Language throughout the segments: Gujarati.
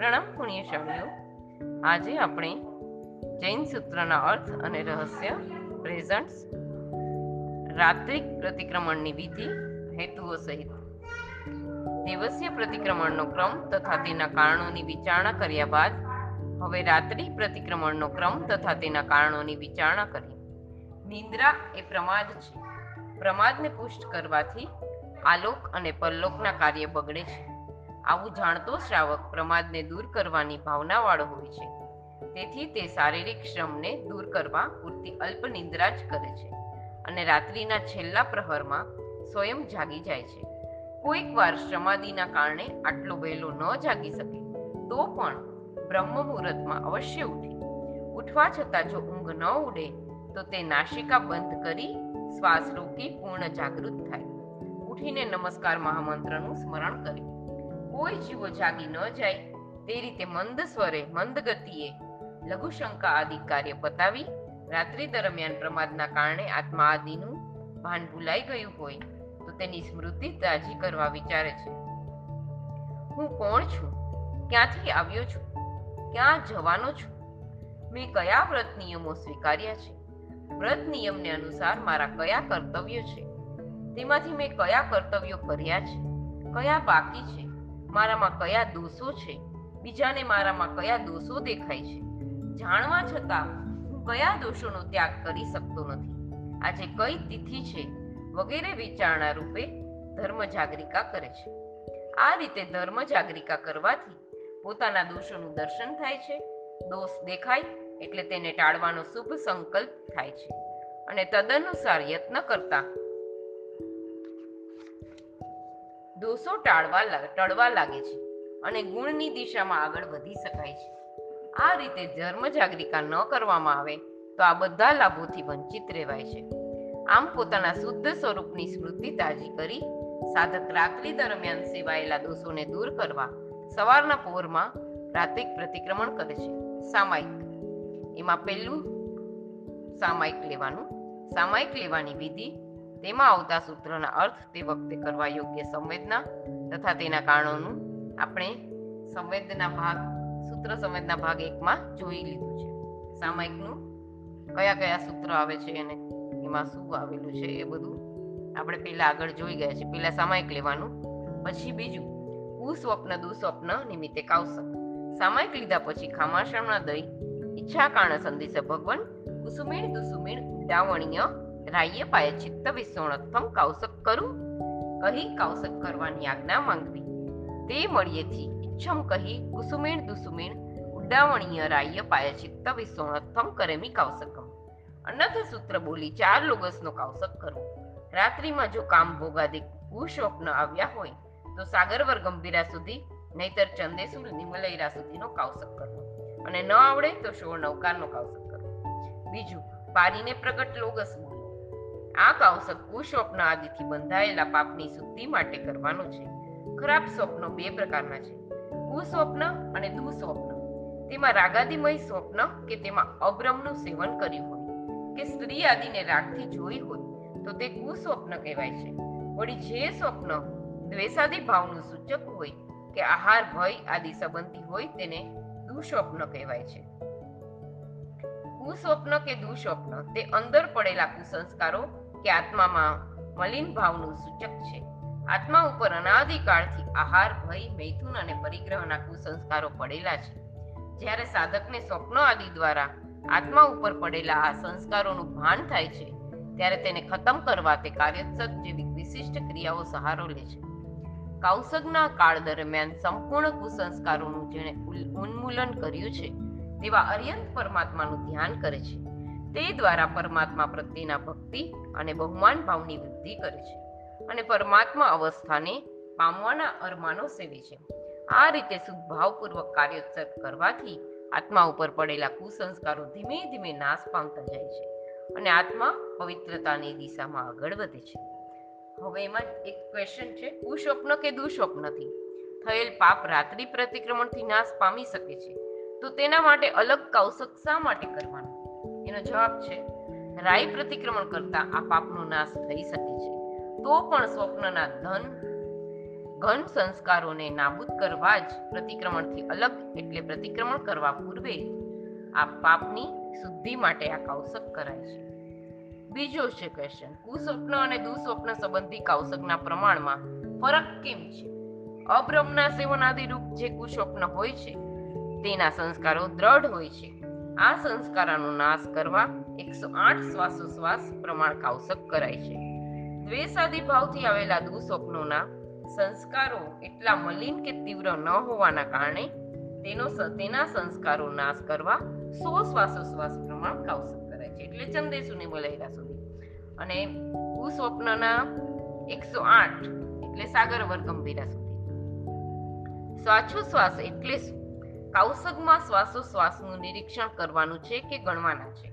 પ્રણામ પુણ્યશાળીઓ. આજે આપણે જૈન સૂત્રના અર્થ અને રહસ્ય પ્રેઝન્ટ્સ રાત્રિક પ્રતિક્રમણની વિધિ, હેતુઓ સહિત. દિવસીય પ્રતિક્રમણનો ક્રમ તથા તેના કારણોની વિચારણા કર્યા બાદ, હવે રાત્રિ પ્રતિક્રમણનો ક્રમ તથા તેના કારણોની વિચારણા કરી નિંદ્રા એ પ્રમાદ છે. પ્રમાદને પુષ્ટ કરવાથી આલોક અને પરલોકના કાર્ય બગડે છે. આવું જાણતો શ્રાવક પ્રમાદને દૂર કરવાની ભાવનાવાળો હોય છે. તેથી તે શારીરિક શ્રમને દૂર કરવા પૂરતી અલ્પ નિંદ્રા જ કરે છે અને રાત્રિના છેલ્લા પ્રહરમાં સ્વયં જાગી જાય છે. કોઈક વાર શ્રમાદિના કારણે આટલો વહેલો ન જાગી શકે, તો પણ બ્રહ્મ મુહૂર્તમાં અવશ્ય ઉઠે. ઉઠવા છતાં જો ઊંઘ ન ઉડે, તો તે નાસિકા બંધ કરી શ્વાસ રોકી પૂર્ણ જાગૃત થાય. ઉઠીને નમસ્કાર મહામંત્રનું સ્મરણ કરે. કોઈ જીવો જાગી ન જાય, તે રીતે મંદ સ્વરે, મંદ ગતિએ લઘુશંકા આદિ કાર્ય પતાવી રાત્રિ દરમિયાન પ્રમાદના કારણે આત્મા આદિનું ભાન ભૂલાઈ ગયું હોય, તો તેની સ્મૃતિ તાજી કરવા વિચારે છે. હું કોણ છું? ક્યાંથી આવ્યો છું? ક્યાં જવાનો છું? મેં કયા વ્રત નિયમો સ્વીકાર્યા છે? વ્રત નિયમને અનુસાર મારા કયા કર્તવ્યો છે? તેમાંથી મેં કયા કર્તવ્યો કર્યા છે? કયા બાકી છે? મારામાં કયા દોષો છે? બીજાને મારામાં કયા દોષો દેખાય છે? જાણવા છતાં હું કયા દોષોનો ત્યાગ કરી શકતો નથી. આજે કઈ તિથિ છે? વગેરે વિચારણા રૂપે ધર્મ જાગરિકા કરે છે. આ રીતે ધર્મ જાગરિકા કરવાથી પોતાના દોષોનું દર્શન થાય છે. દોષ દેખાય એટલે તેને ટાળવાનો શુભ સંકલ્પ થાય છે. અને તદનુસાર યત્ન કરતા દોષો ટાળવા ટળવા લાગે છે અને ગુણની દિશામાં આગળ વધી શકાય છે. આ રીતે ધર્મ જાગરિકા ન કરવામાં આવે તો આ બધા લાભોથી વંચિત રહેવાય છે. આમ પોતાના શુદ્ધ સ્વરૂપની સ્મૃતિ તાજી કરી સાધક રાત્રિ દરમિયાન સેવાયેલા દોષોને દૂર કરવા સવારના પહોરમાં પ્રાતિક પ્રતિક્રમણ કરે છે. સામાયિક. એમાં પહેલું સામાયિક લેવાનું. સામાયિક લેવાની વિધિ તેમાં આવતા સૂત્રના અર્થ તે વખતે કરવા યોગ્ય સંવેદના તથા તેના કારણોનું આપણે સંવેદના ભાગ, સૂત્ર સંવેદના ભાગ એકમાં જોઈ લીધું છે. સામાયિકનું કયા કયા સૂત્ર આવે છે અને એમાં શું આવેલું છે એ બધું આપણે પહેલા આગળ જોઈ ગયા છે. પહેલા સામાયિક લેવાનું, પછી બીજું કુસ્વપ્ન દુસ્વપ્ન નિમિત્તે કાવસક સામાયિક લીધા પછી ખામાશ્રમના દઈ ઈચ્છા કારણે સંદેશ ભગવાન કુસુમીણ દુસુમીણ ઉડાવણીય રાહ્ય પાય ચિત્ત વિસોણત્થમ કૌશક કરું? કહી કૌશક કરવાની આજ્ઞા માંગવી. તે મળીએથી ઇચ્છમ કહી કુસુમીણ દુસુમીણ ઉડાવણીય રાહ્ય પાય ચિત્ત વિસોણત્થમ કરેમી કૌશકમ. અનથ સૂત્ર બોલી ચાર લોગસનો કૌશક કરવો રાત્રિમાં જો કામ ભોગાદિક કુસ્વપ્ન આવ્યા હોય, તો સાગરવર ગંભીરા સુધી, નહીતર ચંદેસુર નિમલૈરા સુધીનો કાવસક કરવો અને ન આવડે તો સોળ નવકારનો કાવસક કરવો બીજું, પારીને પ્રગટ લોગસ આ કાવસક કુસ્વપ્ન આદિથી બંધાયેલા પાપની શુદ્ધિ માટે કરવાનું છે. ખરાબ સ્વપ્નો બે પ્રકારના છે. કુસ્વપ્ન અને દુસ્વપ્ન. તેમાં રાગાદિમય સ્વપ્ન કે તેમાં અબ્રમનું સેવન કર્યું હોય. કે સ્ત્રી આદિને રાગથી જોઈ હોય, તો તે કુસ્વપ્ન કહેવાય છે. વળી જે સ્વપ્ન દ્વેષાદી ભાવનું સૂચક હોય કે આહાર, ભય આદિ સંબંધી હોય, તેને દુસ્વપ્ન કહેવાય છે. કુસ્વપ્ન કે દુઃસ્વપ્ન? તે અંદર પડેલા કુસંસ્કારો કે આત્મામાં મલિન ભાવનું સૂચક છે. આત્મા ઉપર અનાદિકાળથી આહાર, ભય, મૈથુન અને પરિગ્રહના કુસંસ્કારો પડેલા છે. જ્યારે સાધકને સ્વપ્નો આદિ દ્વારા આત્મા ઉપર પડેલા આ સંસ્કારોનું ભાન થાય છે, ત્યારે તેને ખતમ કરવા તે કાર્યસત જેવી વિશિષ્ટ ક્રિયાઓ સહારો લે છે. કૌશગના કાળ દરમિયાન સંપૂર્ણ કુસંસ્કારોનું જેણે ઉન્મૂલન કર્યું છે તેવા અર્યંત પરમાત્માનું ધ્યાન કરે છે. તે દ્વારા પરમાત્મા પ્રત્યેના ભક્તિ અને બહુમાન ભાવની વૃદ્ધિ કરે છે અને પરમાત્મા અવસ્થાને પામવાના અરમાનો સેવે છે. આ રીતે સુભાવપૂર્વક કાર્યોત્સર્ગ કરવાથી આત્મા ઉપર પડેલા કુસંસ્કારો ધીમે ધીમે નાશ પામતા જાય છે અને આત્મા પવિત્રતાની દિશામાં આગળ વધે છે. હવે એમાં એક ક્વેશ્ચન છે, કુસ્વપ્ન કે દુસ્વપ્નથી? થયેલ પાપ રાત્રિ પ્રતિક્રમણથી નાશ પામી શકે છે. તો તેના માટે અલગ કૌશક શા માટે કરવાનો? એનો જવાબ છે રાય પ્રતિક્રમણ કરતા આ પાપનો નાશ થઈ શકે છે. તો પણ સ્વપ્નના ધન, ઘન સંસ્કારોને નાબૂદ કરવા જ પ્રતિક્રમણથી અલગ એટલે પ્રતિક્રમણ કરવા પૂર્વે આ પાપની શુદ્ધિ માટે આ કૌશક કરાય છે. બીજો છે ક્વેશ્ચન કુસ્વપ્ન અને દુસ્વપ્ન સંબંધી કૌશકના પ્રમાણમાં ફરક કેમ છે? અબ્રહ્મના સેવનાદિરૂપ જે કુસ્વપ્ન હોય છે તેના સંસ્કારો દ્રઢ હોય છે. આ સંસ્કારોનો નાશ કરવા એકસો આઠ શ્વાસોશ્વાસ પ્રમાણ કાવસક કરાય છે. દ્વેષાદી ભાવથી આવેલા દુઃસ્વપ્નોના સંસ્કારો એટલા મલિન કે તીવ્ર ન હોવાના કારણે તેનો તેના સંસ્કારો નાશ કરવા સો શ્વાસોશ્વાસ પ્રમાણ કાવસક કરાય છે. એટલે ચંદેસુની મલાઈરા સુધી. અને કુસ્વપ્નના એકસો આઠ એટલે સાગર વર્ગ ગંભીરા સુધી. શ્વાસોશ્વાસ એટલે કૌશકમાં શ્વાસોશ્વાસનું નિરીક્ષણ કરવાનું છે કે ગણવાના છે?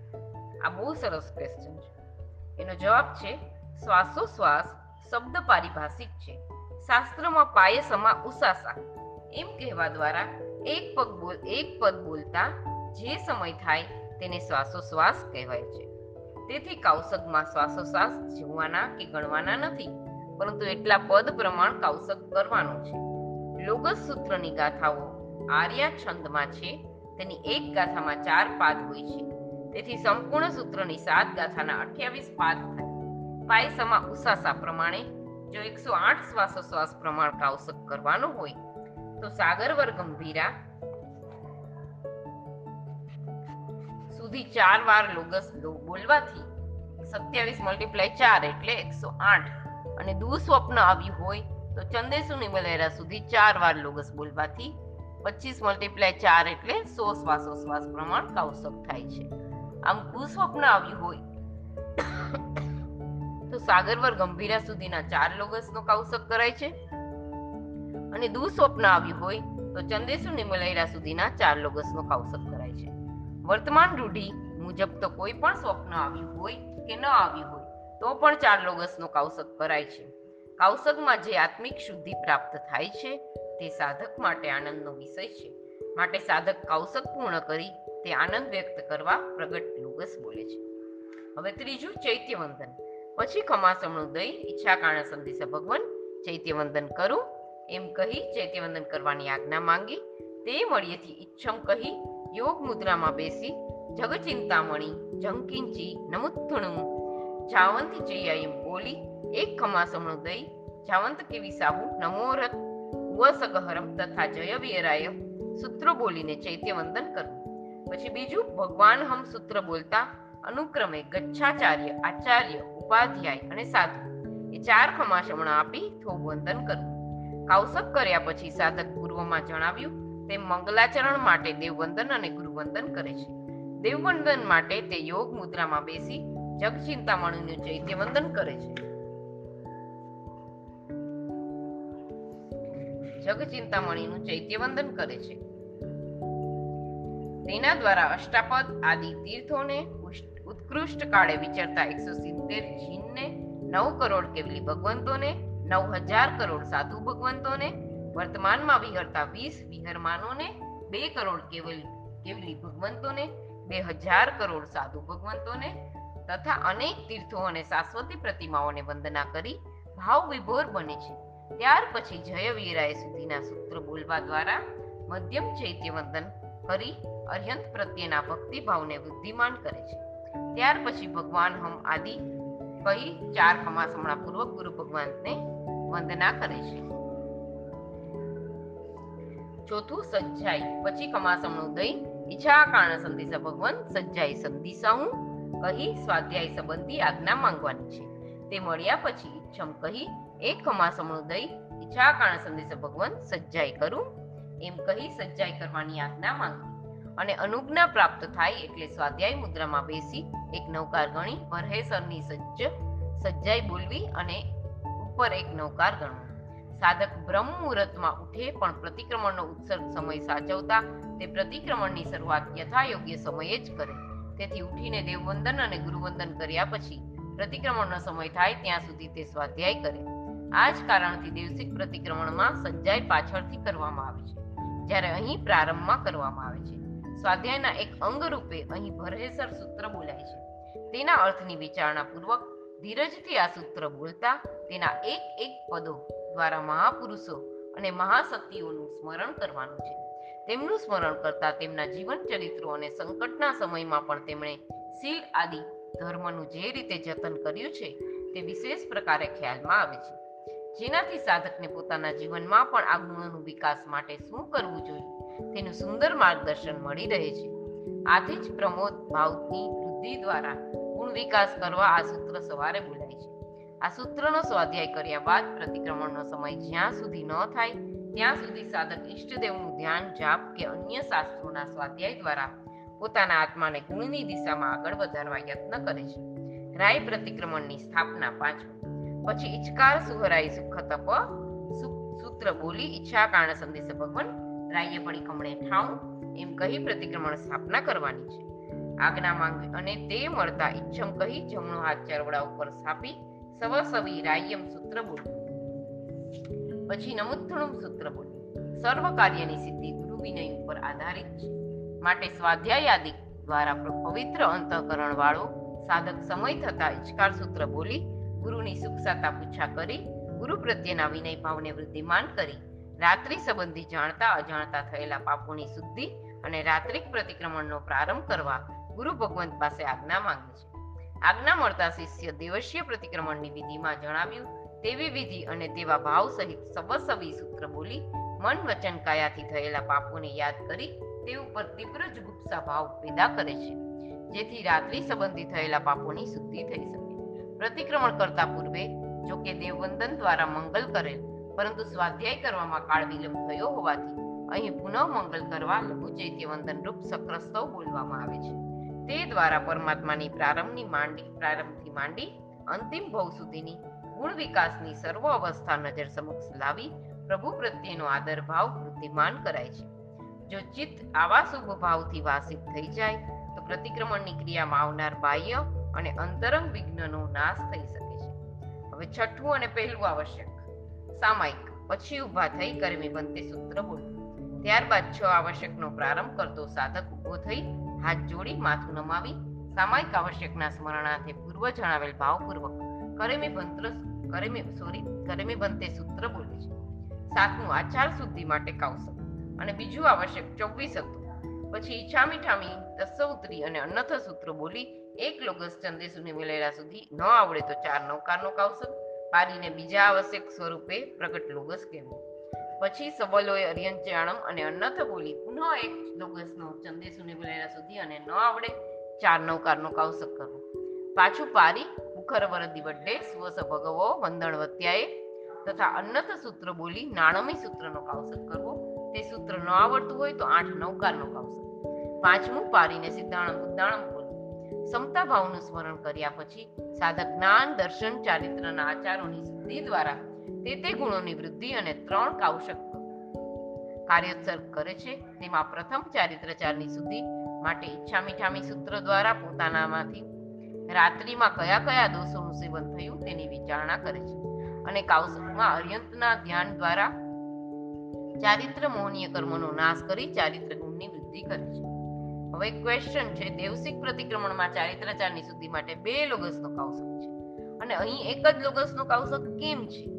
આ બહુ સરસ ક્વેશ્ચન છે. એનો જવાબ છે, શ્વાસોશ્વાસ શબ્દ પારિભાષિક છે. શાસ્ત્રમાં પાયસમાં ઉસાસા. એમ કહેવા દ્વારા એક પગ બોલ, એક પદ બોલતા જે સમય થાય તેને શ્વાસોશ્વાસ કહેવાય છે. તેથી કૌશકમાં શ્વાસોશ્વાસ જીવવાના કે ગણવાના નથી, પરંતુ એટલા પદ પ્રમાણ કૌશક કરવાનું છે. લોગસ સૂત્રની ગાથાઓ આર્યા છંદમાં છે, તેની એક ગાથામાં ચાર પાદ હોય છે. તેથી સંપૂર્ણ સૂત્રની સાત ગાથાના અઠ્યાવીસ પાદ થાય. પાયસમાં ઉસાસા પ્રમાણે જો એકસો આઠ શ્વાસોશ્વાસ પ્રમાણ કાવસક કરવાનો હોય, તો સાગરવર ગંભીરા સુધી ચાર વાર લોગસ બોલવાથી સત્યાવીસ મલ્ટીપ્લાય ચાર એટલે એકસો આઠ. અને દુઃસ્વપ્ન આવ્યું હોય, તો ચંદેસુ નિમલેરા સુધી ચાર વાર લોગસ બોલવાથી પચીસ મલ્ટીપ્લાય ચાર એટલે સો શ્વાસોશ્વાસ પ્રમાણ કૌશક થાય છે. આમ કુસ્વપ્ન આવ્યું હોય તો સાગરવર ગંભીરા સુધીના ચાર લોગસનો કૌશક કરાય છે. અને દુસ્વપ્ન આવ્યું હોય તો ચંદેસુ નિમલૈરા સુધીના ચાર લોગસનો કૌશક કરાય છે. વર્તમાન રૂઢિ મુજબ તો કોઈ પણ સ્વપ્ન આવ્યું હોય કે ન આવ્યું હોય તો પણ ચાર લોગસનો કૌશક કરાય છે. કૌશકમાં જે આત્મિક શુદ્ધિ પ્રાપ્ત થાય છે તે સાધક માટે આનંદનો વિષય છે. માટે સાધક કૌશક પૂર્ણ કરી તે આનંદ વ્યક્ત કરવા પ્રગટ લોગસ બોલે છે. હવે ત્રીજું ચૈત્યવંદન. પછી ખમાસમણું દઈ ઈચ્છા કારણે સંદેશ ભગવાન ચૈત્યવંદન કરું એમ કહી ચૈત્યવંદન કરવાની આજ્ઞા માંગી. તે મળીએથી ઈચ્છમ કહી યોગ મુદ્રામાં બેસી જગચિંતામણી જંકિંચી નમુત્થણું જાવંત જયા એમ બોલી એક ખમાસમણું દઈ જાવંત કેવી સાહુ નમોરથ ઉવસગહરમ તથા જયવીરાય સૂત્રો બોલીને ચૈત્યવંદન કરવું પછી બીજું, ભગવાન હમ સૂત્ર બોલતા અનુક્રમે ગચ્છાચાર્ય, આચાર્ય, ઉપાધ્યાય અને સાધુ. એ ચાર ખમાસમણા આપી થોગ વંદન કરવું કૌશક કર્યા પછી સાધક પૂર્વમાં જણાવ્યું, તે મંગલાચરણ માટે દેવવંદન અને ગુરુવંદન કરે છે. દેવવંદન માટે તે યોગ મુદ્રામાં બેસી જગચિંતામણીનું ચૈત્યવંદન કરે છે. જગચિંતામણીનું ચૈત્યવંદન કરે છે. તેના દ્વારા અષ્ટાપદ આદિ તીર્થોને ઉત્કૃષ્ટ કાળે વિચરતા એકસો સિત્તેર જીનને નવ કરોડ કેવલી ભગવંતોને, નવ હજાર કરોડ સાધુ ભગવંતોને, વર્તમાનમાં વિહરતા વીસ વિહરમાનોને, બે કરોડ કેવલ, કેવલી ભગવંતોને, બે હજાર કરોડ સાધુ ભગવંતોને તથા અનેક તીર્થો અને શાશ્વતી પ્રતિમાઓને વંદના કરી ભાવ વિભોર બને છે. ત્યાર પછી જયવીરાય સુધીના સૂત્ર બોલવા દ્વારા મધ્યમ ચૈત્ય વંદન કરી અર્યંત પ્રત્યેના ભક્તિભાવને વૃદ્ધિમાન કરે છે. ત્યાર પછી ભગવાન હમ આદિ કહી ચાર ખમાસમણા પૂર્વક ગુરુ ભગવાનને વંદના કરે છે. ચોથું સજ્જાઈ, પછી ખમાસમણું દઈ ઈચ્છા કારણ સંદેશા ભગવાન સજ્જાઈ સંદેશા હું કહી સ્વાધ્યાય સંબંધી આજ્ઞા માંગવાની છે. તે મળ્યા પછી ઈચ્છમ કહી એક ખમાસમણું દઈ ઈચ્છા કારણે સંદેશા ભગવાન સજ્જાય કરું, એમ કહી સજ્જાઈ કરવાની આજ્ઞા માંગી. અને અનુજ્ઞા પ્રાપ્ત થાય એટલે સ્વાધ્યાય મુદ્રામાં બેસી એક નૌકાર ગણી વરહેસરની સજ્જ, સજ્જાય બોલવી અને ઉપર એક નૌકાર ગણવું. સાધક બ્રહ્મ મુહૂર્તમાં ઉઠે પણ પ્રતિક્રમણનો ઉત્સર્ગ સમય સાચવતા તે પ્રતિક્રમણની શરૂઆત યથાયોગ્ય સમયે જ કરે. તેથી ઉઠીને દેવવંદન અને ગુરુવંદન કર્યા પછી પ્રતિક્રમણનો સમય થાય ત્યાં સુધી તે સ્વાધ્યાય કરે. આ જ કારણથી દેવસિક પ્રતિક્રમણમાં સજ્જાય પાછળથી કરવામાં આવે છે. જ્યારે અહીં પ્રારંભમાં કરવામાં આવે છે. સ્વાધ્યાયના એક અંગ રૂપે અહીં ભરેસર સૂત્ર બોલાય છે. તેના અર્થની વિચારણા પૂર્વક ધીરજથી આ સૂત્ર બોલતા તેના એક એક પદો દ્વારા મહાપુરુષો અને મહાશક્તિઓનું સ્મરણ કરવાનું છે. તેમનું સ્મરણ કરતા તેમના જીવન ચરિત્રો અને સંકટના સમયમાં પણ તેમણે શીલ આદિ ધર્મનું જે રીતે જતન કર્યું છે તે વિશેષ પ્રકારે ખ્યાલમાં આવે છે. જેનાથી સાધકને પોતાના જીવનમાં પણ આ ગુણોનો વિકાસ માટે શું કરવું જોઈએ? તેનું સુંદર માર્ગદર્શન મળી રહે છે. આથી જ પ્રમોદ ભાવની વૃદ્ધિ દ્વારા ગુણ વિકાસ કરવા આ સૂત્ર સવારે બોલાય છે. આ સૂત્રનો સ્વાધ્યાય કર્યા બાદ પ્રતિક્રમણનો સમય જ્યાં સુધી ન થાય, ત્યાં સુધી સાધક ઈષ્ટદેવનું ધ્યાન જાપ કે અન્ય શાસ્ત્રોના સ્વાધ્યાય દ્વારા પોતાના આત્માને ગુણની દિશામાં આગળ વધારવા યત્ન કરે છે. રાય પ્રતિક્રમણની સ્થાપના પાંચમું પછી ઈચકાર સુહરાઈ સુખ તપ સૂત્ર બોલી ઈચ્છા કારણ સંદેશ ભગવાન રાયે પડી કમળે ઠાઉં, એમ કહી પ્રતિક્રમણ સ્થાપના કરવાની છે. આજ્ઞા માંગવી અને તે મળતા ઈચ્છમ કહી જમણો હાથ ચરવડા ઉપર સ્થાપી સવ સવી રાયમ સૂત્ર બોલવું પછી નમુત્થણું સૂત્ર બોલવું સર્વ કાર્યની સિદ્ધિ ગુરુ વિનય ઉપર આધારિત છે. માટે સ્વાધ્યાય આદિ દ્વારા પવિત્ર અંતઃકરણ વાળો સાધક સમય થતા ઈચ્છકાર સૂત્ર બોલી ગુરુની સુખસાતા પૂછા કરી, ગુરુ પ્રત્યેના વિનય ભાવને વૃદ્ધિમાન કરી, રાત્રિ સંબંધી જાણતા અજાણતા થયેલા પાપોની શુદ્ધિ અને રાત્રિક પ્રતિક્રમણનો પ્રારંભ કરવા ગુરુ ભગવંત પાસે આજ્ઞા માંગે છે. આજ્ઞા મળતા શિષ્ય દિવસીય પ્રતિક્રમણની વિધિમાં જણાવ્યું, તેવી વિધિ અને તેવા ભાવ સહિત સવસવી સૂત્ર બોલી, મન વચન કાયાથી થયેલા પાપોને યાદ કરી, તે ઉપર તીવ્ર જુગુપ્સા ભાવ પેદા કરે છે. જેથી રાત્રિ સંબંધી થયેલા પાપોની શુદ્ધિ થઈ શકે. પ્રતિક્રમણ કરતા પૂર્વે જો કે દેવવંદન દ્વારા મંગલ કરેલ, પરંતુ સ્વાધ્યાય કરવામાં કાળ વિલંબ થયો હોવાથી, અહીં પુનઃ મંગલ કરવા લઘુ ચૈત્ય વંદન રૂપ સક્રસ્તવ બોલવામાં આવે છે. તે દ્વારા પરમાત્માની પ્રારંભની માંડી, પ્રારંભથી માંડી, અંતિમ ભવ સુધીની ગુણ વિકાસની સર્વ અવસ્થા નજર સમક્ષ લાવી પ્રભુ પ્રત્યેનો આદર ભાવ વૃદ્ધિમાન કરાય છે. જો ચિત્ત આવા શુભ ભાવથી વાસિત થઈ જાય, તો પ્રતિક્રમણની ક્રિયામાં આવનાર બાહ્ય અને અંતરંગ વિઘ્નનો નાશ થઈ શકે છે. હવે છઠ્ઠું અને પહેલું આવશ્યક. સામાયિક. પછી ઊભા થઈ કર્મી બનતે સૂત્ર બોલવું ત્યારબાદ છ આવશ્યકનો પ્રારંભ કરતો સાધક ઊભો થઈ હાથ જોડી માથું નમાવી સામાયિક આવશ્યકના સ્મરણાર્થે પૂર્વ જણાવેલ ભાવપૂર્વક કરેમી મંત્ર કરેમી સોરી કરેમી બનતે સૂત્ર બોલે છે. સાતમું, આચાર શુદ્ધિ માટે કૌશલ. અને બીજું આવશ્યક, ચોવીસ હતું. પછી છામી ઠામી દસૌત્રી અને અન્નથ સૂત્ર બોલી, એક લોગસ ચંદેસુની મિલેરા સુધી ન આવડે તો ચાર નૌકારનો કૌશલ પાડીને બીજા આવશ્યક સ્વરૂપે પ્રગટ લોગસ કહેવું પછી સબલોએ અરિયંચાણમ અને અન્નથ બોલી, પુનઃ એક લોગસનો ચંદેસુની મિલેરા સુધી અને ન આવડે ચાર નૌકારનો કૌશક કરવો. પાછું પારી મુખર વરદી વડે સ્વસ ભગવો વંદણ વત્યાએ તથા અન્નથ સૂત્ર બોલી, નાણમી સૂત્રનો કૌશક કરવો. તે સૂત્ર ન આવડતું હોય તો આઠ નૌકારનો કૌશક પાંચમું પારીને સિદ્ધાણમ ઉદ્દાણમ બોલવું સમતા ભાવનું સ્મરણ કર્યા પછી સાધક જ્ઞાન, દર્શન, ચારિત્રના આચારોની સિદ્ધિ દ્વારા તે તે ગુણોની વૃદ્ધિ અને ત્રણ કાવશક કાર્યોત્સર્ગ કરે છે. તેમાં પ્રથમ ચારિત્રચારની સુધી માટે ઈચ્છા મીઠામી સૂત્ર દ્વારા પોતાનામાંથી રાત્રિમાં કયા કયા દોષોનું સેવન થયું તેની વિચારણા કરે છે. અને કૌશકમાં અર્યંતના ધ્યાન દ્વારા ચારિત્ર મોહનીય કર્મનો નાશ કરી ચારિત્ર ગુણની વૃદ્ધિ કરે છે. હવે ક્વેશ્ચન છે, દેવસિક પ્રતિક્રમણમાં ચારિત્રચારની શુદ્ધિ માટે બે લોગસનો કૌશક છે. અને અહીં એક જ લોગસનો કૌશક કેમ છે?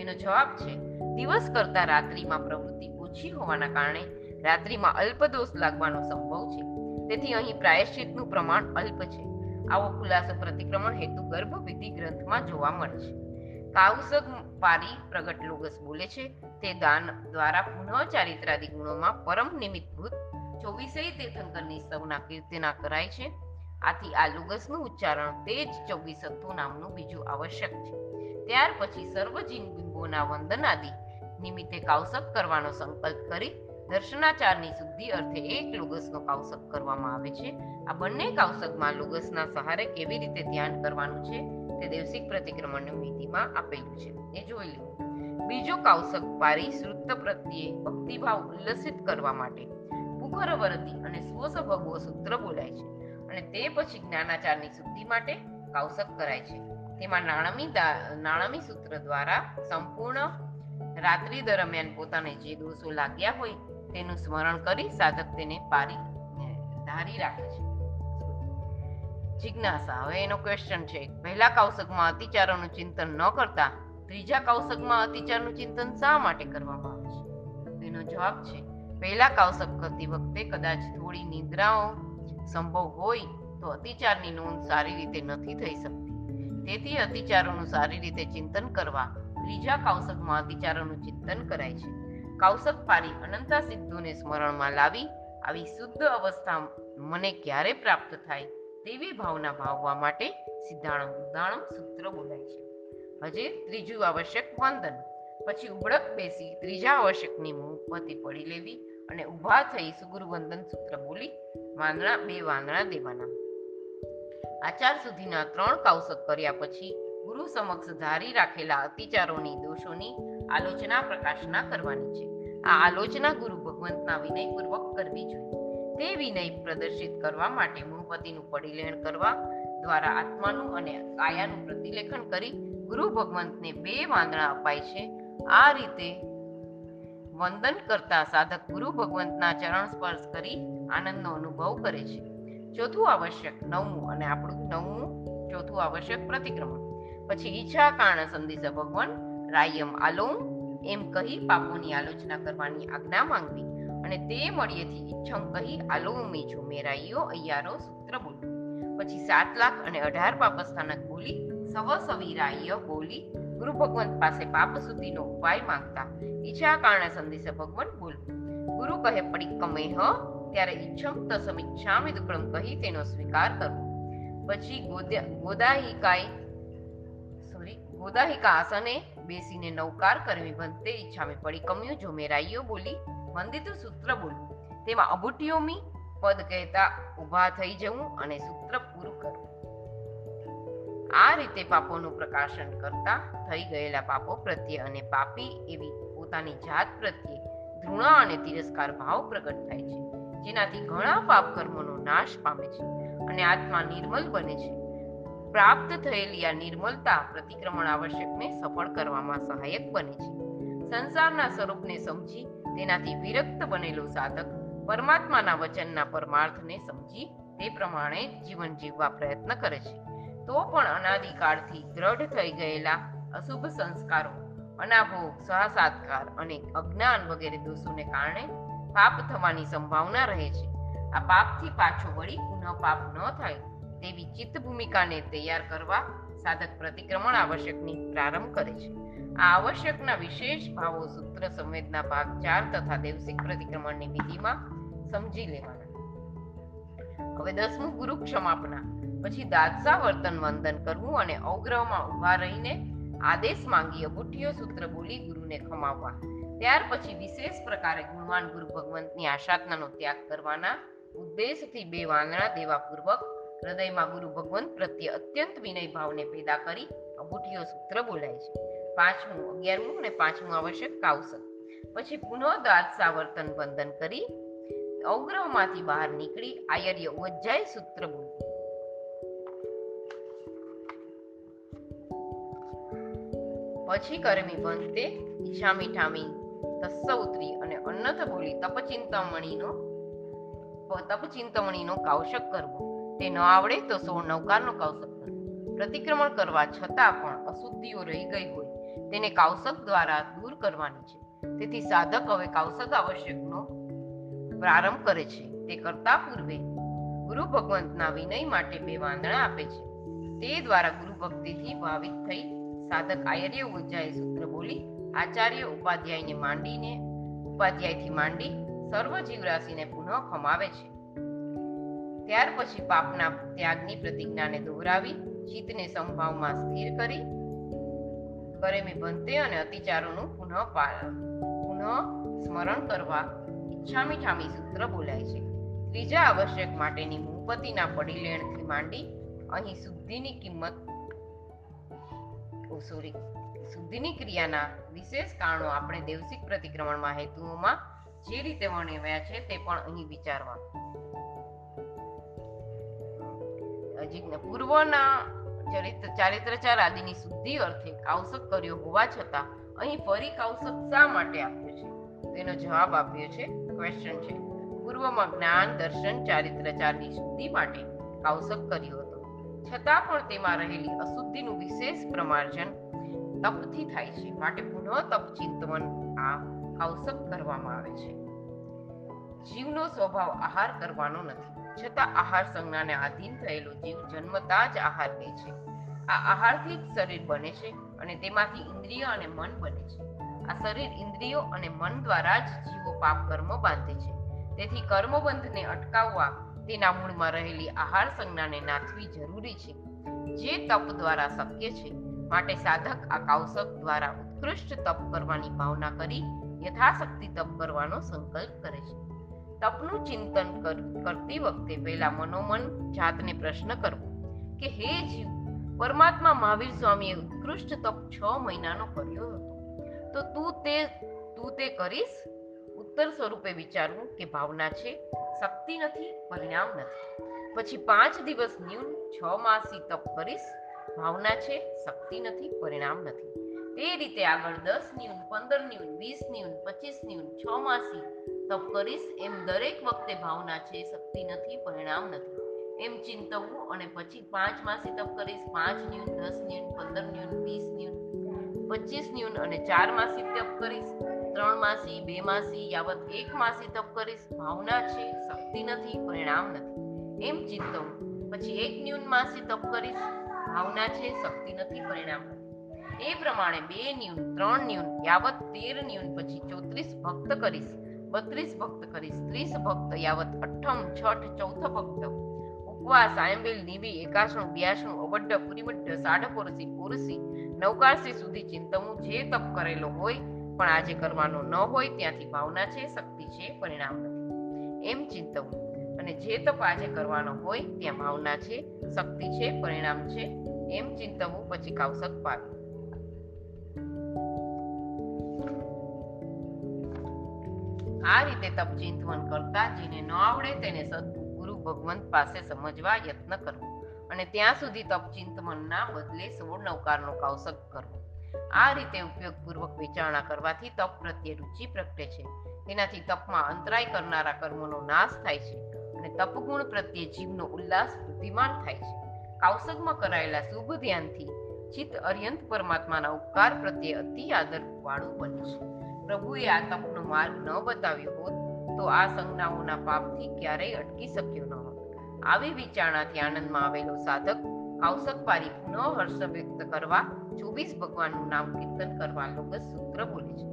એનો જવાબ છે, દિવસ કરતા રાત્રિમાં પ્રવૃત્તિ ઓછી હોવાના કારણે રાત્રિમાં અલ્પ દોષ લાગવાનો સંભવ છે. તેથી અહીં પ્રાયશ્ચિતનું પ્રમાણ અલ્પ છે. આવો ખુલાસો પ્રતિક્રમણ હેતુ ગર્ભ વિધિ ગ્રંથમાં જોવા મળે છે. કાઉસક પારી પ્રગટ લોગસ બોલે છે. તે દાન દ્વારા પુનઃ ચારિત્રાદિ ગુણોમાં પરમ નિમિત્તભૂત ચોવીસેય તીર્થંકરની સૌના કીર્તિના કરાય છે. આથી આ લુગસનું ઉચ્ચારણ તે જ ચોવીસ તત્વો નામનું બીજું આવશ્યક છે. ત્યાર પછી સર્વજીન બિંબોના વંદનાદિ નિમિત્તે કૌશક કરવાનો સંકલ્પ કરી દર્શનાચારની શુદ્ધિ અર્થે એક લુગસનો કૌશક કરવામાં આવે છે. આ બંને કૌશકમાં લુગસના સહારે કેવી રીતે ધ્યાન કરવાનું છે તે દેવસિક પ્રતિક્રમણની વિધિમાં આપેલું છે. એ જોઈ લો. બીજો કૌશક પારી શ્રુત પ્રત્યે ભક્તિભાવ ઉલ્લસિત કરવા માટે પુખર વરદી અને સ્વસ ભગવો સૂત્ર બોલાય છે અને તે પછી જ્ઞાનાચારની શુદ્ધિ માટે કૌશક કરાય છે. તેમાં નાણામી નાણમી સૂત્ર દ્વારા સંપૂર્ણ રાત્રિ દરમિયાન પોતાને જે દોષો લાગ્યા હોય તેનું સ્મરણ કરી સાધક તેને પારી ધારી રાખે છે. જિજ્ઞાસા, હવે એનો ક્વેશ્ચન છે. પહેલા કૌશકમાં અતિચારોનું ચિંતન ન કરતા ત્રીજા કૌશકમાં અતિચારનું ચિંતન શા માટે કરવામાં આવે છે? તેનો જવાબ છે, પહેલા કૌશક કરતી વખતે કદાચ થોડી નિદ્રાઓ સંભવ હોય તો અતિચારની નોંધ સારી રીતે નથી થઈ શકતી. તેથી અતિચારોનું સારી રીતે ચિંતન કરવા ત્રીજા કૌશકમાં અતિચારોનું ચિંતન કરાય છે. કૌશક પારી અનંતા સિદ્ધોને સ્મરણમાં લાવી આવી શુદ્ધ અવસ્થા મને ક્યારે પ્રાપ્ત થાય તેવી ભાવના ભાવવા માટે સિદ્ધાણમ ઉદાણમ સૂત્ર બોલાય છે. હજે ત્રીજું આવશ્યક વંદન. પછી ઉબળક બેસી ત્રીજા આવશ્યકની મુહૂર્તે પડી લેવી અને ઊભા થઈ સુગુરુ વંદન સૂત્ર બોલી વાંદણા બે વાંદણા દેવાના. આચાર સુધીના ત્રણ કૌશક કર્યા પછી ગુરુ સમક્ષ ધારી રાખેલા અતિચારોની દોષોની આલોચના પ્રકાશના કરવાની છે. આ આલોચના ગુરુ ભગવંતના વિનયપૂર્વક કરવી જોઈએ. તે વિનય પ્રદર્શિત કરવા માટે મૂળપતિનું પડીલેણ કરવા દ્વારા આત્માનું અને કાયાનું પ્રતિલેખન કરી ગુરુ ભગવંતને બે વાંદણા અપાય છે. આ રીતે વંદન કરતા સાધક ગુરુ ભગવંતના ચરણ સ્પર્શ કરી આનંદનો અનુભવ કરે છે. ચોથું આવશ્યક, નવમું અને આપણું નવમું ચોથું આવશ્યક પ્રતિક્રમણ. પછી ઈચ્છા કારણ સંદેશ ભગવાન, રાયમ આલોમ એમ કહી પાપોની આલોચના કરવાની આજ્ઞા માંગવી અને તે મળીએથી ઈચ્છમ કહી આલોમી છું મેરાઈયો અયારો સૂત્ર બોલ્યું પછી સાત લાખ અને અઢાર પાપ બોલી, સવ સવિરાય બોલી. ગુરુ ભગવંત પાસે પાપ સુધીનો ઉપાય માંગતા ઈચ્છા કારણે સંદેશે ભગવાન બોલવું ગુરુ કહે પડી હ ત્યારે ઈચ્છમ તસમ ઈચ્છામિ દુક્કડમ કહી તેનો સ્વીકાર કરવો પછી ગોદા- ગોદાહિકાય સોરી ગોદાહિકા આસને બેસીને નૌકાર કરવી ભંતે ઈચ્છામે પડી. કમ્યું જો મેરાઈયો બોલી વંદિતું સૂત્ર બોલું. તેમાં અબુટીઓમી પદ કહેતા ઊભા થઈ જવું અને સૂત્ર પૂરું કરવું. આ રીતે પાપોનું પ્રકાશન કરતા થઈ ગયેલા પાપો પ્રત્યે અને પાપી એવી પોતાની જાત પ્રત્યે ધૃણા અને તિરસ્કાર ભાવ પ્રગટ થાય છે, જેનાથી ઘણા પાપ કર્મોનો નાશ પામે છે અને આત્મા નિર્મલ બને છે. પ્રાપ્ત થયેલી આ નિર્મલતા પ્રતિક્રમણ આવશ્યકને સફળ કરવામાં સહાયક બને છે. સંસારના સ્વરૂપને સમજી, તેનાથી વિરક્ત બનેલો સાધક પરમાત્માના વચનના પરમાર્થને સમજી, તે પ્રમાણે જીવન જીવવા પ્રયત્ન કરે છે. તો પણ અનાદિકાળથી દ્રઢ થઈ ગયેલા અશુભ સંસ્કારો અનાભોગ સહસાત્કાર અને અજ્ઞાન વગેરે દોષોને કારણે પાપ થવાની સંભાવના રહે છે. આ પાપથી પાછો વળી પુનઃ પાપ ન થાય તેવી ચિત્ત ભૂમિકાને તૈયાર કરવા સાધક પ્રતિક્રમણ આવશ્યકની પ્રારંભ કરે છે. આ આવશ્યકના વિશેષ ભાવો સૂત્ર સંવેદના ભાગ ચાર તથા દેવસિક પ્રતિક્રમણની વિધિમાં સમજી લેવાના. હવે દસમું ગુરુ ક્ષમાપના પછી દાદસા વર્તન વંદન કરવું અને અવગ્રહમાં ઊભા રહીને આદેશ માંગી અબુઠીઓ સૂત્ર બોલી ગુરુને ખમાવવા. ત્યાર પછી વિશેષ પ્રકારે ગુણવાન ગુરુ ભગવંતની આશાતનાનો ત્યાગ કરવાના ઉદ્દેશથી બે વાંદણા દેવા પૂર્વક હૃદયમાં ગુરુ ભગવંત પ્રત્યે અત્યંત વિનય ભાવને પેદા કરી અબુઠીઓ સૂત્ર બોલાય છે. પાંચમું, અગિયારમું અને પાંચમું આવશ્યક કાવસક પછી પુનઃ સાવર્તન વર્તન વંદન કરી અવગ્રહમાંથી બહાર નીકળી આયર્ય ઉજ્જાય સૂત્ર બોલ્યું. પછી કરમી બંતે ઈશામી ઠામી તસ્સૌત્રી અને અન્નથ બોલી તપચિંતામણીનો તપચિંતામણીનો કાવશક કરવો. તે ન આવડે તો સોળ નવકારનો કૌશક પ્રતિક્રમણ કરવા છતાં પણ અશુદ્ધિઓ રહી ગઈ હોય, તેને કૌશક દ્વારા દૂર કરવાની છે. તેથી સાધક હવે કૌશક આવશ્યકનો પ્રારંભ કરે છે. તે કરતા પૂર્વે ગુરુ ભગવંતના વિનય માટે બે વાંદણા આપે છે. તે દ્વારા ગુરુ ભક્તિથી ભાવિત થઈ સાધક આયર્ય ઉજ્જાએ સૂત્ર બોલી આચાર્ય ઉપાધ્યાયને માંડીને, ઉપાધ્યાયથી માંડી સર્વ જીવરાશિને પુનઃ ખમાવે છે. ત્યાર પછી પાપના ત્યાગની પ્રતિજ્ઞાને દોહરાવી ચિત્તને સંભાવમાં સ્થિર કરી, કરેમી બનતે અને અતિચારોનું પુનઃ પુનઃ સ્મરણ કરવા ઈચ્છામી ઠામી સૂત્ર બોલાય છે. ત્રીજા આવશ્યક માટેની મૂપતિના પડીલેણથી માંડી અહીં શુદ્ધિની કિંમત સોરી, શુદ્ધિની ક્રિયાના વિશેષ કારણો આપણે દેવસિક પ્રતિક્રમણમાં હેતુઓમાં જે રીતે વર્ણવ્યા છે તે પણ અહીં વિચારવા હજી પૂર્વના ચરિત્ર ચારિત્રચાર આદિની શુદ્ધિ અર્થે કાવસક કર્યો હોવા છતાં અહીં ફરી કાવસક શા માટે આપ્યો છે? તેનો જવાબ આપ્યો છે ક્વેશ્ચન છે. પૂર્વમાં જ્ઞાન, દર્શન, ચારિત્રચારની શુદ્ધિ માટે કાવસક કર્યો હતો. છતાં પણ તેમાં રહેલી અશુદ્ધિનું વિશેષ પ્રમાર્જન તપથી થાય છે. માટે પુનઃ તપ ચિંતવન આ કાવસક કરવામાં આવે છે. જીવનો સ્વભાવ આહાર કરવાનો નથી. છતાં આહાર સંજ્ઞાને આધીન થયેલો જીવ જન્મતા જ આહાર લે છે. આ આહારથી જ શરીર બને છે અને તેમાંથી ઇન્દ્રિય અને મન બને છે. આ શરીર ઇન્દ્રિયો અને મન દ્વારા જ જીવો પાપ કર્મ બાંધે છે. તેથી કર્મબંધને અટકાવવા તેના મૂળમાં રહેલી આહાર સંજ્ઞાને નાથવી જરૂરી છે. જે તપ દ્વારા શક્ય છે, માટે સાધક આ કૌશક દ્વારા ઉત્કૃષ્ટ તપ કરવાની ભાવના કરી યથાશક્તિ તપ કરવાનો સંકલ્પ કરે છે. તપનું ચિંતન કરતી વખતે પહેલા મનોમન જાતને પ્રશ્ન કરવો કે, હે જીવ, પરમાત્મા મહાવીર સ્વામીએ ઉત્કૃષ્ટ તપ છ મહિનાનો કર્યો હતો. તો તું તે તું તે કરીશ? ઉત્તર સ્વરૂપે વિચારવું કે ભાવના છે? શક્તિ નથી, પરિણામ નથી. પછી પાંચ દિવસ ન્યૂન છ માસી તપ કરીશ. ભાવના છે, શક્તિ નથી, પરિણામ નથી. તે રીતે આગળ દસ ન્યૂન, પંદર ન્યૂન, વીસ ન્યૂન, પચીસ ન્યૂન, છ માસી તપ કરીશ એમ દરેક વખતે ભાવના છે, શક્તિ નથી, પરિણામ નથી. એમ ચિંતવું અને પછી પાંચ માસી તપ કરીશ, પાંચ ન્યૂન, દસ ન્યૂન, પંદર ન્યૂન, વીસ ન્યૂન, પચીસ ન્યૂન અને ચાર માસી તપ કરીશ, ત્રણ માસી, બે માસી, યાવત એક માસી તપ કરીશ. ભાવના છે, શક્તિ નથી, પરિણામ નથી. એમ ચિંતવું. પછી એક ન્યૂન માસી તપ કરીશ, ભાવના છે, શક્તિ નથી, પરિણામ એ પ્રમાણે બે ન્યૂન, ત્રણ ન્યૂન, યાવત તેર ન્યૂન, પછી ચોત્રીસ ભક્ત કરીશ. બત્રીસ ભક્ત કરીશ. ત્રીસ ભક્ત યાવત અઠમ, છઠ ચૌથ ભક્ત. ઉપવાસ, આયંબેલ નીવી એકાશણું બ્યાસણું અવડ્ડ પુરીમડ્ડ સાઢપોરસી પુરસી નવકારસી સુધી ચિંતવું જે તપ કરેલો હોય, પણ આજે કરવાનો ન હોય, ત્યાંથી ભાવના છે, શક્તિ છે, પરિણામ નથી. એમ ચિંતવું. અને જે તપ આજે કરવાનો હોય, ત્યાં ભાવના છે, શક્તિ છે, પરિણામ છે, એમ ચિંતવું, પછી કાવસક પાડવું. આ રીતે તપ, ચિંતવન કરતા જેને ન આવડે તેને સદગુરુ ભગવંત પાસે સમજવા યત્ન કરવો. અને ત્યાં સુધી તપ, ચિંતવનના બદલે સોળ નવકારનો કૌશક કરવો. આ રીતે ઉપયોગપૂર્વક વિચારણા કરવાથી તપ પ્રત્યે રુચિ પ્રગટે છે. તેનાથી તપમાં અંતરાય કરનારા કર્મોનો નાશ થાય છે અને તપગુણ પ્રત્યે જીવનો ઉલ્લાસ વૃદ્ધિમાન થાય છે. કૌશકમાં કરાયેલા શુભ ધ્યાનથી ચિત્ત અર્યંત પરમાત્માના ઉપકાર પ્રત્યે અતિ આદર વાળું બને છે. પ્રભુએ આ તપનો માર્ગ ન બતાવ્યો હોત, તો આ સંજ્ઞાઓના પાપથી ક્યારેય અટકી શક્યો ન હોત. આવી વિચારણાથી આનંદમાં આવેલો સાધક આવશક પારી પુનઃ હર્ષ વ્યક્ત કરવા ચોવીસ ભગવાનનું નામ કીર્તન કરવા લોગસ સૂત્ર બોલે છે.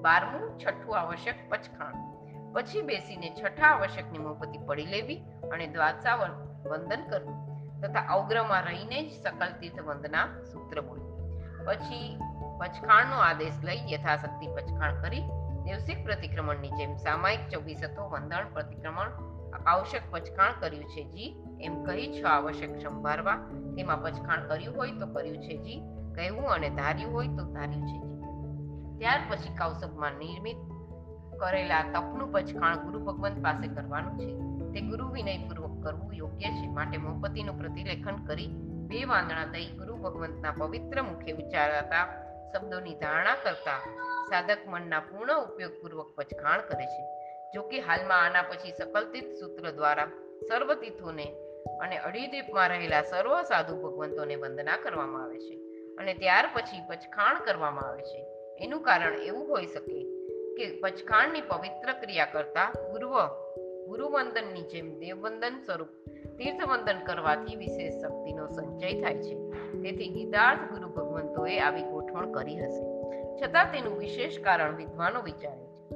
બારમું, છઠ્ઠું આવશ્યક પચખાણ. પછી બેસીને છઠ્ઠા આવશ્યકની મોપતિ પડી લેવી અને દ્વાદશાવર વંદન કરવું, તથા અવગ્રહમાં રહીને જ સકલ તીર્થ વંદના સૂત્ર બોલવું. પછી પચખાણનો આદેશ લઈ યથાશક્તિ પચખાણ કરી દેવસિક પ્રતિક્રમણની જેમ સામાયિક ચોવીસતો વંદન પ્રતિક્રમણ આવશ્યક પચખાણ કર્યું છે જી. એમ કહી છ આવશ્યક સંભાળવા તેમાં પચખાણ કર્યું હોય તો કર્યું છે જી. કહેવું અને ધાર્યું હોય તો ધાર્યું છે જી. ત્યાર પછી કૌશબમાં નિર્મિત કરેલા તપનું પચખાણ ગુરુ ભગવંત પાસે કરવાનું છે. તે ગુરુ વિનયપૂર્વક કરવું યોગ્ય છે. માટે મોપતિનું પ્રતિલેખન કરી બે વાંદણા દઈ ગુરુ ભગવંતના પવિત્ર મુખે ઉચ્ચારાતા શબ્દોની ધારણા કરતા સાધક મનના પૂર્ણ ઉપયોગપૂર્વક પચખાણ કરે છે. જો કે હાલમાં આના પછી સકલતીત સૂત્ર દ્વારા સર્વ તીર્થોને અને અડીદીપમાં રહેલા સર્વ સાધુ ભગવંતોને વંદના કરવામાં આવે છે અને ત્યાર પછી પચખાણ કરવામાં આવે છે. એનું કારણ એવું હોઈ શકે કે પચખાણની પવિત્ર ક્રિયા કરતા પૂર્વ ગુરુવંદનની જેમ દેવવંદન સ્વરૂપ તીર્થવંદન કરવાથી વિશેષ શક્તિનો સંચય થાય છે. તેથી ગીતાર્થ ગુરુ ભગવંતોએ આવી ગોઠવણ કરી હશે. છતાં તેનું વિશેષ કારણ વિદ્વાનો વિચારે છે.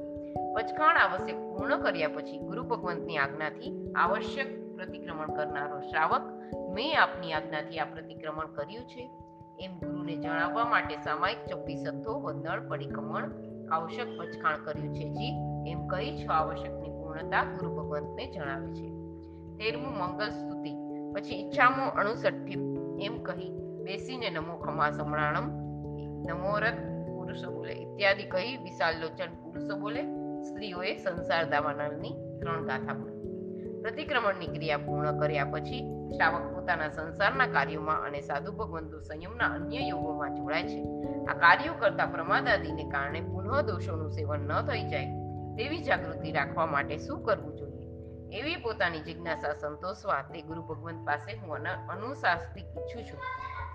પચખાણ આવશ્યક પૂર્ણ કર્યા પછી ગુરુ ભગવંતની આજ્ઞાથી આવશ્યક પ્રતિક્રમણ કરનારો શ્રાવક, મેં આપની આજ્ઞાથી આ પ્રતિક્રમણ કર્યું છે. એમ ગુરુને જણાવવા માટે સામાયિક છવ્વીસ સત્તો વંદળ પરિક્રમણ આવશ્યક પચખાણ કર્યું છે જી. એમ કહી છ આવશ્યકની પૂર્ણતા ગુરુ ભગવંતને જણાવે છે. તેરમું મંગલ સ્તુતિ, પછી ઈચ્છામો અણુસઠ્ઠી, એમ કહી બેસીને નમો ખમા સમણાણમ નમોરત પુરુષો બોલે. ઇત્યાદિ કહી વિશાલ લોચન પુરુષો બોલે. સ્ત્રીઓએ સંસાર દાવાનળની ત્રણ ગાથા બોલી. પ્રતિક્રમણની ક્રિયા પૂર્ણ કર્યા પછી શ્રાવક પોતાના સંસારના કાર્યોમાં અને સાધુ ભગવંતો સંયમના અન્ય યોગોમાં જોડાય છે. આ કાર્યો કરતા પ્રમાદાદીને કારણે પુનઃ દોષોનું સેવન ન થઈ જાય તેવી જાગૃતિ રાખવા માટે શું કરવું જોઈએ? એવી પોતાની જિજ્ઞાસા સંતોષવા તે ગુરુ ભગવંત પાસે હું અન- ઈચ્છું છું.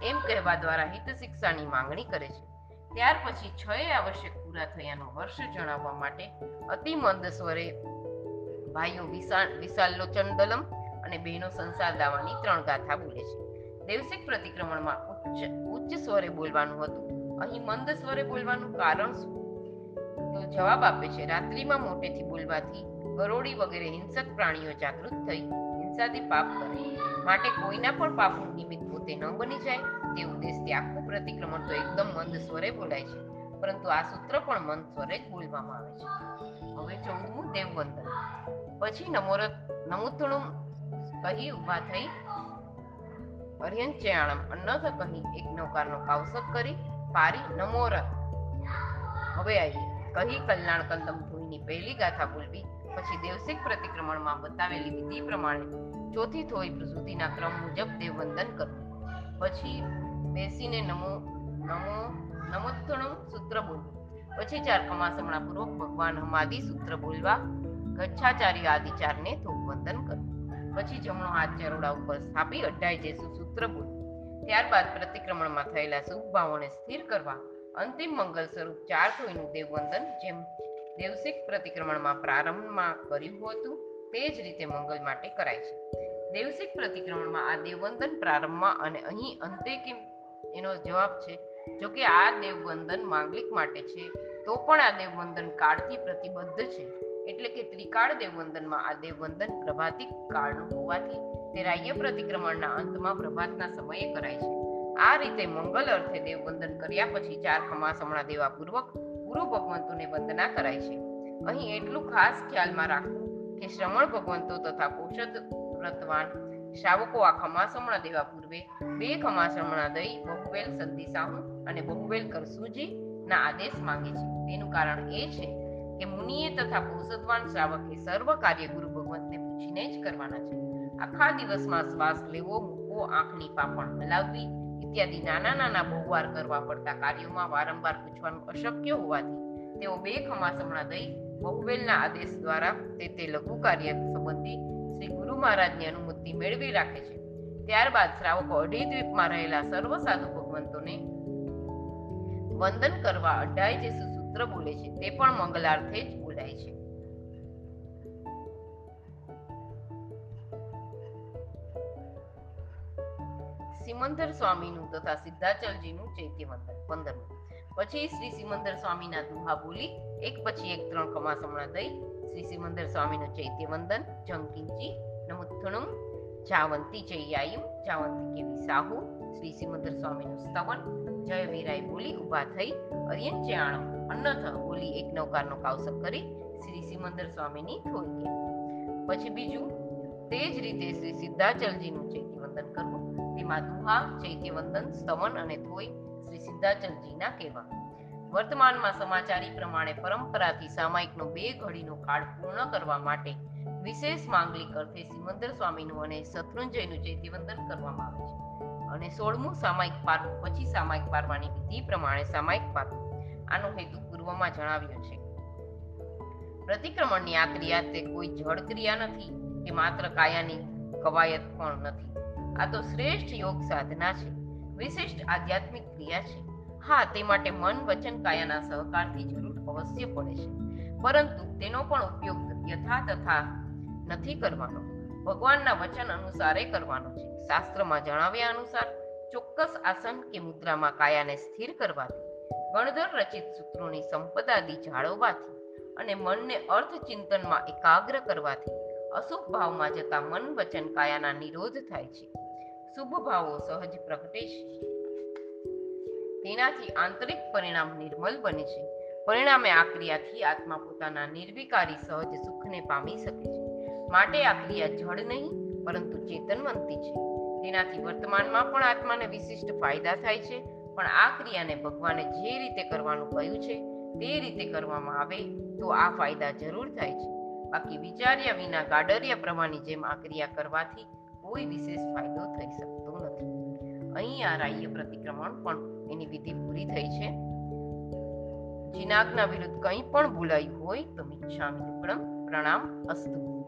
એમ કહેવા દ્વારા હિત શિક્ષાની માંગણી કરે છે. ત્યાર પછી છ આવશ્યક પૂરા થયાનો વર્ષ જણાવવા માટે અતિ મંદ સ્વરે ભાઈઓ વિશાળ લોચન દલમ અને બહેનો સંસાર દાવાની ત્રણ ગાથા બોલે છે. દેવસિક પ્રતિક્રમણમાં ઉચ્ચ ઉચ્ચ સ્વરે બોલવાનું હતું. અહીં મંદ સ્વરે બોલવાનું કારણ શું? તો જવાબ આપે છે, રાત્રિમાં મોટેથી બોલવાથી ગરોળી વગેરે હિંસક પ્રાણીઓ જાગૃત થઈ હિંસાથી પાપ કરે. માટે કોઈના પણ પાપનું નિમિત્ત પોતે ન બની જાય. તે ઉદ્દેશથી આખું પ્રતિક્રમણ તો એકદમ મંદ સ્વરે બોલાય છે. પરંતુ આ સૂત્ર પણ મંદ સ્વરે જ બોલવામાં આવે છે. હવે ચૌદમું દેવવંદન. પછી નમોરત નમુથણું કહી ઊભા થઈ અર્યંચયાણમ અન્નથ કહી એક નૌકારનો કાવસક કરી પારી નમોરત હવે આવી કહી કલ્યાણ કંદમ ધોઈની પહેલી ગાથા બોલવી પછી દેવસિક પ્રતિક્રમણમાં બતાવેલી વિધિ પ્રમાણે ચોથી થોઈ સુધીના ક્રમ મુજબ દેવવંદન કરવું. પછી બેસીને નમો નમો, નમોત્તણમ સૂત્ર બોલવું. પછી ચાર કમાસમણા પૂર્વક ભગવાન હમાદી સૂત્ર બોલવા ગચ્છાચાર્ય આદિ ચારને વંદન કરવું. પછી જમણો હાથ ચરોડા ઉપર સ્થાપી અઢાઈ જેસુ સૂત્ર બોલવું. ત્યારબાદ પ્રતિક્રમણમાં થયેલા શુભ ભાવોને સ્થિર કરવા અંતિમ મંગલ સ્વરૂપ ચાર થોઈનું દેવવંદન જેમ દેવસિક પ્રતિક્રમણમાં પ્રારંભમાં કર્યું હતું તે જ રીતે મંગલ માટે કરાય છે. દેવસિક પ્રતિક્રમણમાં આ દેવવંદન પ્રારંભમાં અને અહીં અંતે કેમ? એનો જવાબ છે, જો કે આ દેવવંદન માંગલિક માટે છે, તો પણ આ દેવવંદન કાળથી પ્રતિબદ્ધ છે. એટલે કે ત્રિકાળ દેવવંદનમાં આ દેવવંદન પ્રભાતિક કાળનું હોવાથી તે રાહ્ય પ્રતિક્રમણના અંતમાં પ્રભાતના સમયે કરાય છે. આ રીતે મંગલ અર્થે દેવવંદન કર્યા પછી ચાર ખમાસમણા દેવા પૂર્વક ગુરુ ભગવંતોને વંદના કરાય છે. અહીં એટલું ખાસ ખ્યાલમાં રાખવું કે શ્રમણ ભગવંતો તથા પોષદ વ્રતવાન શ્રાવકો આ ખમાસમણા દેવા પૂર્વે બે ખમાસમણા દઈ બહુવેલ સંધિસાહુ અને બહુવેલ કરસુજી ના આદેશ માંગે છે. તેનું કારણ એ છે કે મુનિએ તથા પોષદવાન શ્રાવકે સર્વ કાર્ય ગુરુ ભગવંતને પૂછીને જ કરવાના છે. આખા દિવસમાં શ્વાસ લેવો, મૂકવો, આંખની પાપણ હલાવવી ઇત્યાદિ નાના નાના બહુવાર કરવા પડતા કાર્યોમાં વારંવાર પૂછવાનું અશક્ય હોવાથી તેઓ બે ખમાસમણા દઈ બહુવેલના આદેશ દ્વારા તે તે લઘુ કાર્ય સંબંધી શ્રી ગુરુ મહારાજની અનુમતિ મેળવી રાખે છે. ત્યારબાદ શ્રાવકો અઢી દ્વીપમાં રહેલા સર્વ સાધુ ભગવંતોને વંદન કરવા અઢાઈ જે સૂત્ર બોલે છે. તે પણ મંગલાર્થે જ બોલાય છે. સિમંદર સ્વામીનું તથા સિદ્ધાચલજીનું ચૈત્ય મંદિર, પંદરમું. પછી શ્રી સિમંદર સ્વામીના દુહા બોલી, એક પછી એક ત્રણ કમાસમણા દઈ, શ્રી સિમંદર સ્વામીનું ચૈત્ય વંદન જંકિંચી, નમુથણું, જાવંતી જૈયાયુ, જાવંતી કેવી સાહુ, શ્રી સિમંદર સ્વામીનું સ્તવન, જય વીરાય બોલી ઊભા થઈ અર્યંચ્યાણમ અન્નથ બોલી એક નૌકારનો કાવસક કરી, શ્રી સિમંદર સ્વામીની થોઈ પછી બીજું, તે જ રીતે શ્રી સિદ્ધાચલજીનું ચૈત્ય વંદન કરવું તેમાં દુહા ચૈત્ય વંદન સ્તવન અને થોઈ શ્રી સિદ્ધાચલજીના કહેવા. વર્તમાનમાં સમાચારી પ્રમાણે પરંપરાથી સામાયિકનો બે ઘડીનો કાળ પૂર્ણ કરવા માટે વિશેષ માંગલિક અર્થે સિમંદર સ્વામીનું અને શત્રુંજયનું ચૈત્યવંદન કરવામાં આવે છે. અને સોળમું સામાયિક પારવું પછી સામાયિક પારવાની વિધિ પ્રમાણે સામાયિક પારવું. આનો હેતુ પૂર્વમાં જણાવ્યો છે. પ્રતિક્રમણની આ ક્રિયા તે કોઈ જળ ક્રિયા નથી કે માત્ર કાયાની કવાયત પણ નથી. આ તો શ્રેષ્ઠ યોગ સાધના છે. વિશિષ્ટ આધ્યાત્મિક ક્રિયા છે. હા, તે માટે મન વચન કાયાના સહકારથી જરૂર અવશ્ય પડે છે. પરંતુ તેનો પણ ઉપયોગ યથા તથા નથી કરવાનો. ભગવાનના વચન અનુસારે કરવાનો છે. શાસ્ત્રમાં જણાવ્યા અનુસાર, ચોક્કસ આસન કે મુદ્રામાં કાયાને સ્થિર કરવાથી, ગણધર રચિત સૂત્રોની સંપદાદી જાળવવાથી અને મનને અર્થ ચિંતનમાં એકાગ્ર કરવાથી અશુભ ભાવમાં જતા મન વચન કાયાના નિરોધ થાય છે. શુભ ભાવો સહજ પ્રગટે છે તેનાથી આંતરિક પરિણામ નિર્મલ બને છે. પરિણામે આ ક્રિયાથી આત્મા પોતાના નિર્વિકારી સહજ સુખને પામી શકે છે. માટે આ ક્રિયા જડ નહીં, પરંતુ ચેતનવંતી છે. તેનાથી વર્તમાનમાં પણ આત્માને વિશિષ્ટ ફાયદા થાય છે. પણ આ ક્રિયાને ભગવાને જે રીતે કરવાનું કહ્યું છે, તે રીતે કરવામાં આવે તો આ ફાયદા જરૂર થાય છે. બાકી વિચાર્યા વિના ગાડરિયા પ્રવાહની જેમ આ ક્રિયા કરવાથી કોઈ વિશેષ ફાયદો થઈ શકતો નથી. અહીં આ રાહ્ય પ્રતિક્રમણ પણ એની વિધિ પૂરી થઈ છે. જીનાગના વિરુદ્ધ કંઈ પણ ભૂલાયું હોય તો મિચ્છામિ પ્રણામ અસ્તુ.